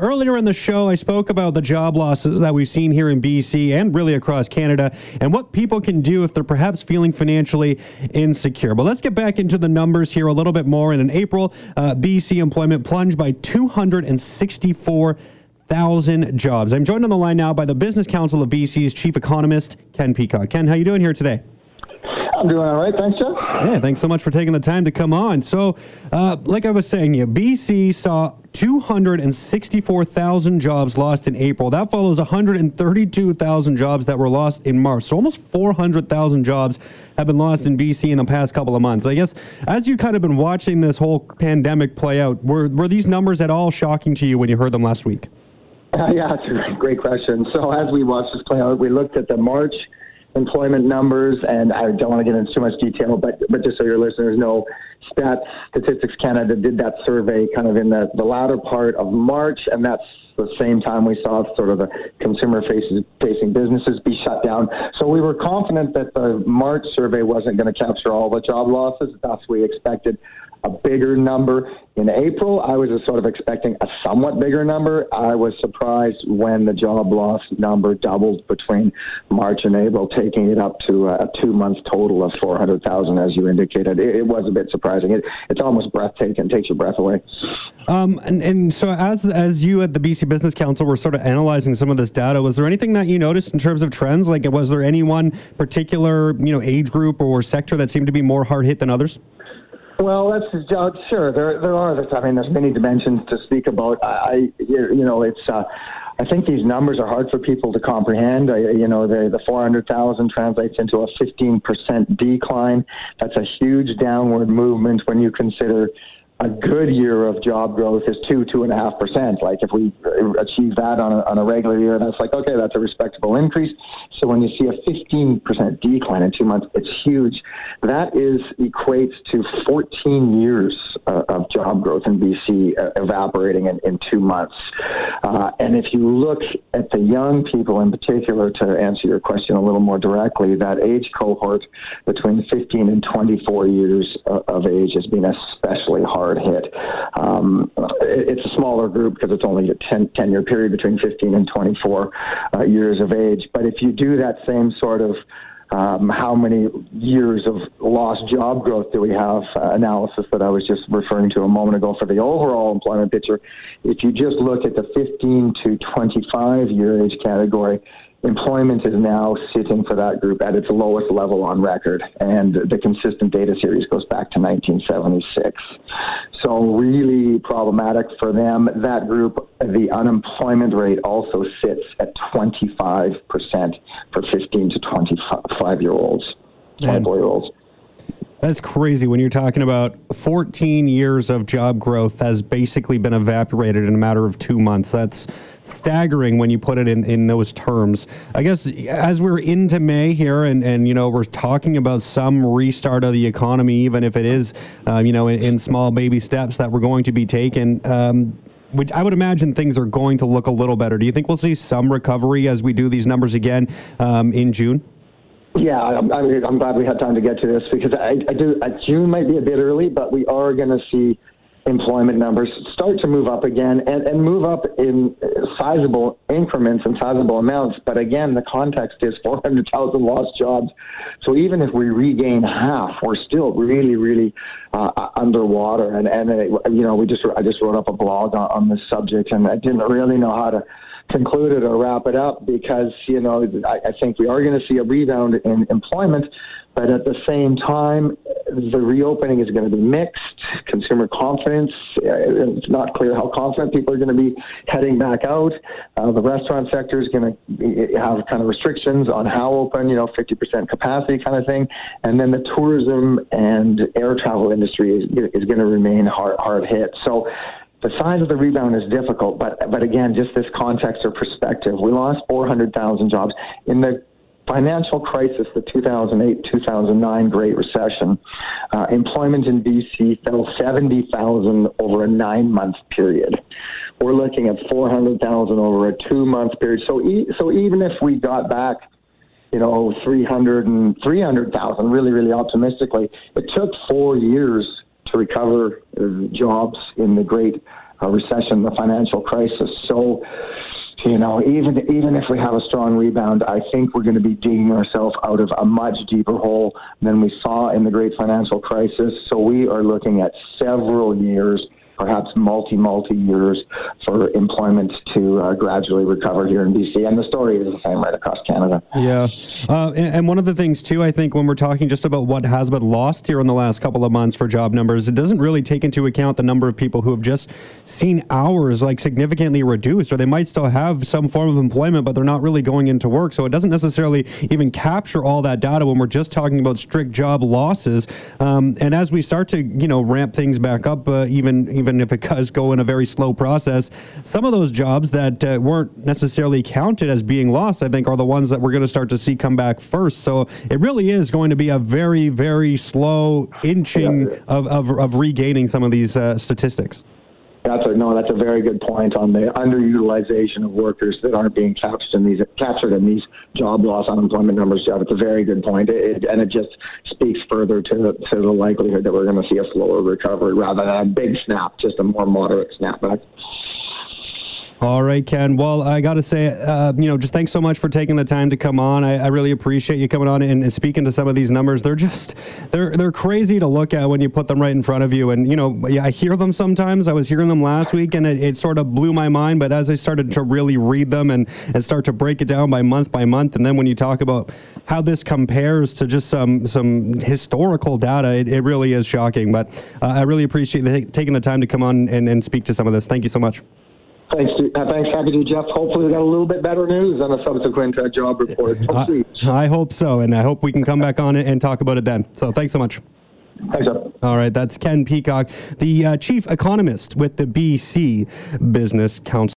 Earlier in the show, I spoke about the job losses that we've seen here in BC and really across Canada and what people can do if they're perhaps feeling financially insecure. But let's get back into the numbers here a little bit more. And in April, uh, BC employment plunged by 264 thousand jobs. I'm joined on the line now by the Business Council of BC's chief economist, Ken Peacock. Ken, how you doing here today? I'm doing all right. Thanks, Jeff. Yeah, thanks so much for taking the time to come on. So, uh, like I was saying, yeah, BC saw 264,000 jobs lost in April. That follows 132,000 jobs that were lost in March. So almost 400,000 jobs have been lost in BC in the past couple of months. I guess as you kind of been watching this whole pandemic play out, were, were these numbers at all shocking to you when you heard them last week? Uh, yeah, a great question. So as we watched this play out, we looked at the March employment numbers, and I don't want to get into too much detail, but but just so your listeners know, Stats Statistics Canada did that survey kind of in the, the latter part of March, and that's the same time we saw sort of the consumer faces, facing businesses be shut down. So we were confident that the March survey wasn't going to capture all the job losses. Thus, we expected a bigger number in April. I was sort of expecting a somewhat bigger number. I was surprised when the job loss number doubled between March and April, taking it up to a two month total of 400,000, as you indicated. It, it, was a bit surprising. It, it's almost breathtaking, takes your breath away. Um, and, and so, as as you at the BC Business Council were sort of analyzing some of this data, was there anything that you noticed in terms of trends? Like, was there any one particular you know age group or sector that seemed to be more hard hit than others? Well, that's uh, sure. There, there are. I mean, there's many dimensions to speak about. I, you know, it's. Uh, I think these numbers are hard for people to comprehend. I, you know, the the 400,000 translates into a 15% decline. That's a huge downward movement when you consider a good year of job growth is two, two and a half percent. Like if we achieve that on a, on a regular year, that's like, okay, that's a respectable increase. So when you see a 15% decline in two months, it's huge. That is equates to 14 years uh, of growth in BC uh, evaporating in, in two months. Uh, and if you look at the young people in particular, to answer your question a little more directly, that age cohort between 15 and 24 years uh, of age has been especially hard hit. Um, it, it's a smaller group because it's only a 10, 10 year period between 15 and 24 uh, years of age. But if you do that same sort of um, how many years of lost job growth do we have uh, analysis that I was just referring to a moment ago for the overall employment picture. If you just look at the 15 to 25 year age category, employment is now sitting for that group at its lowest level on record, and the consistent data series goes back to 1976. So, really problematic for them. That group, the unemployment rate also sits at 25% for 15 to 25 year olds, 24 year olds. That's crazy when you're talking about 14 years of job growth has basically been evaporated in a matter of two months. That's staggering when you put it in, in those terms. I guess as we're into May here and, and, you know, we're talking about some restart of the economy, even if it is, uh, you know, in, in, small baby steps that we're going to be taken. Um, which I would imagine things are going to look a little better. Do you think we'll see some recovery as we do these numbers again um, in June? Yeah, I'm, I'm, glad we had time to get to this because I, I do. Uh, June might be a bit early, but we are going to see employment numbers start to move up again and, and move up in sizable increments and sizable amounts. But again, the context is 400,000 lost jobs. So even if we regain half, we're still really, really uh, underwater. And, and it, you know, we just I just wrote up a blog on, on this subject, and I didn't really know how to conclude it or wrap it up because you know I, I think we are going to see a rebound in employment, but at the same time, the reopening is going to be mixed. Consumer confidence, uh, it's not clear how confident people are going to be heading back out. Uh, the restaurant sector is going to have kind of restrictions on how open, you know, 50% capacity kind of thing. And then the tourism and air travel industry is, is going to remain hard, hard hit. So the size of the rebound is difficult, but, but again, just this context or perspective. We lost 400,000 jobs. In the financial crisis, the 2008 2009 Great Recession, uh, employment in BC fell 70,000 over a nine month period. We're looking at 400,000 over a two month period. So, e- so even if we got back, you know, 300 and 300,000, really, really optimistically, it took four years to recover uh, jobs in the Great a recession, the financial crisis. So, you know, even even if we have a strong rebound, I think we're going to be digging ourselves out of a much deeper hole than we saw in the great financial crisis. So we are looking at several years perhaps multi multi years for employment to uh, gradually recover here in BC. And the story is the same right across Canada. Yeah, uh, and, and, one of the things too, I think, when we're talking just about what has been lost here in the last couple of months for job numbers, it doesn't really take into account the number of people who have just seen hours like significantly reduced, or they might still have some form of employment, but they're not really going into work. So it doesn't necessarily even capture all that data when we're just talking about strict job losses. Um, and as we start to, you know, ramp things back up, uh, even even if it does go in a very slow process, some of those jobs that uh, weren't necessarily counted as being lost, I think, are the ones that we're going to start to see come back first. So it really is going to be a very, very slow inching yeah. of, of, of, regaining some of these uh, statistics. That's a no. That's a very good point on the underutilization of workers that aren't being captured in these captured in these job loss unemployment numbers. Jeff, it's a very good point, it, and it just speaks further to to the likelihood that we're going to see a slower recovery rather than a big snap, just a more moderate snapback. All right, Ken. Well, I got to say, uh, you know, just thanks so much for taking the time to come on. I, I really appreciate you coming on and, and, speaking to some of these numbers. They're just, they're they're crazy to look at when you put them right in front of you. And you know, I hear them sometimes. I was hearing them last week, and it, it sort of blew my mind. But as I started to really read them and and start to break it down by month by month, and then when you talk about how this compares to just some some historical data, it, it really is shocking. But uh, I really appreciate the, taking the time to come on and, and speak to some of this. Thank you so much. Thanks, uh, thanks, happy to Jeff. Hopefully, we got a little bit better news on a subsequent uh, job report. I, I, hope so, and I hope we can come back on it and talk about it then. So, thanks so much. Thanks, Jeff. All right, that's Ken Peacock, the uh, chief economist with the BC Business Council.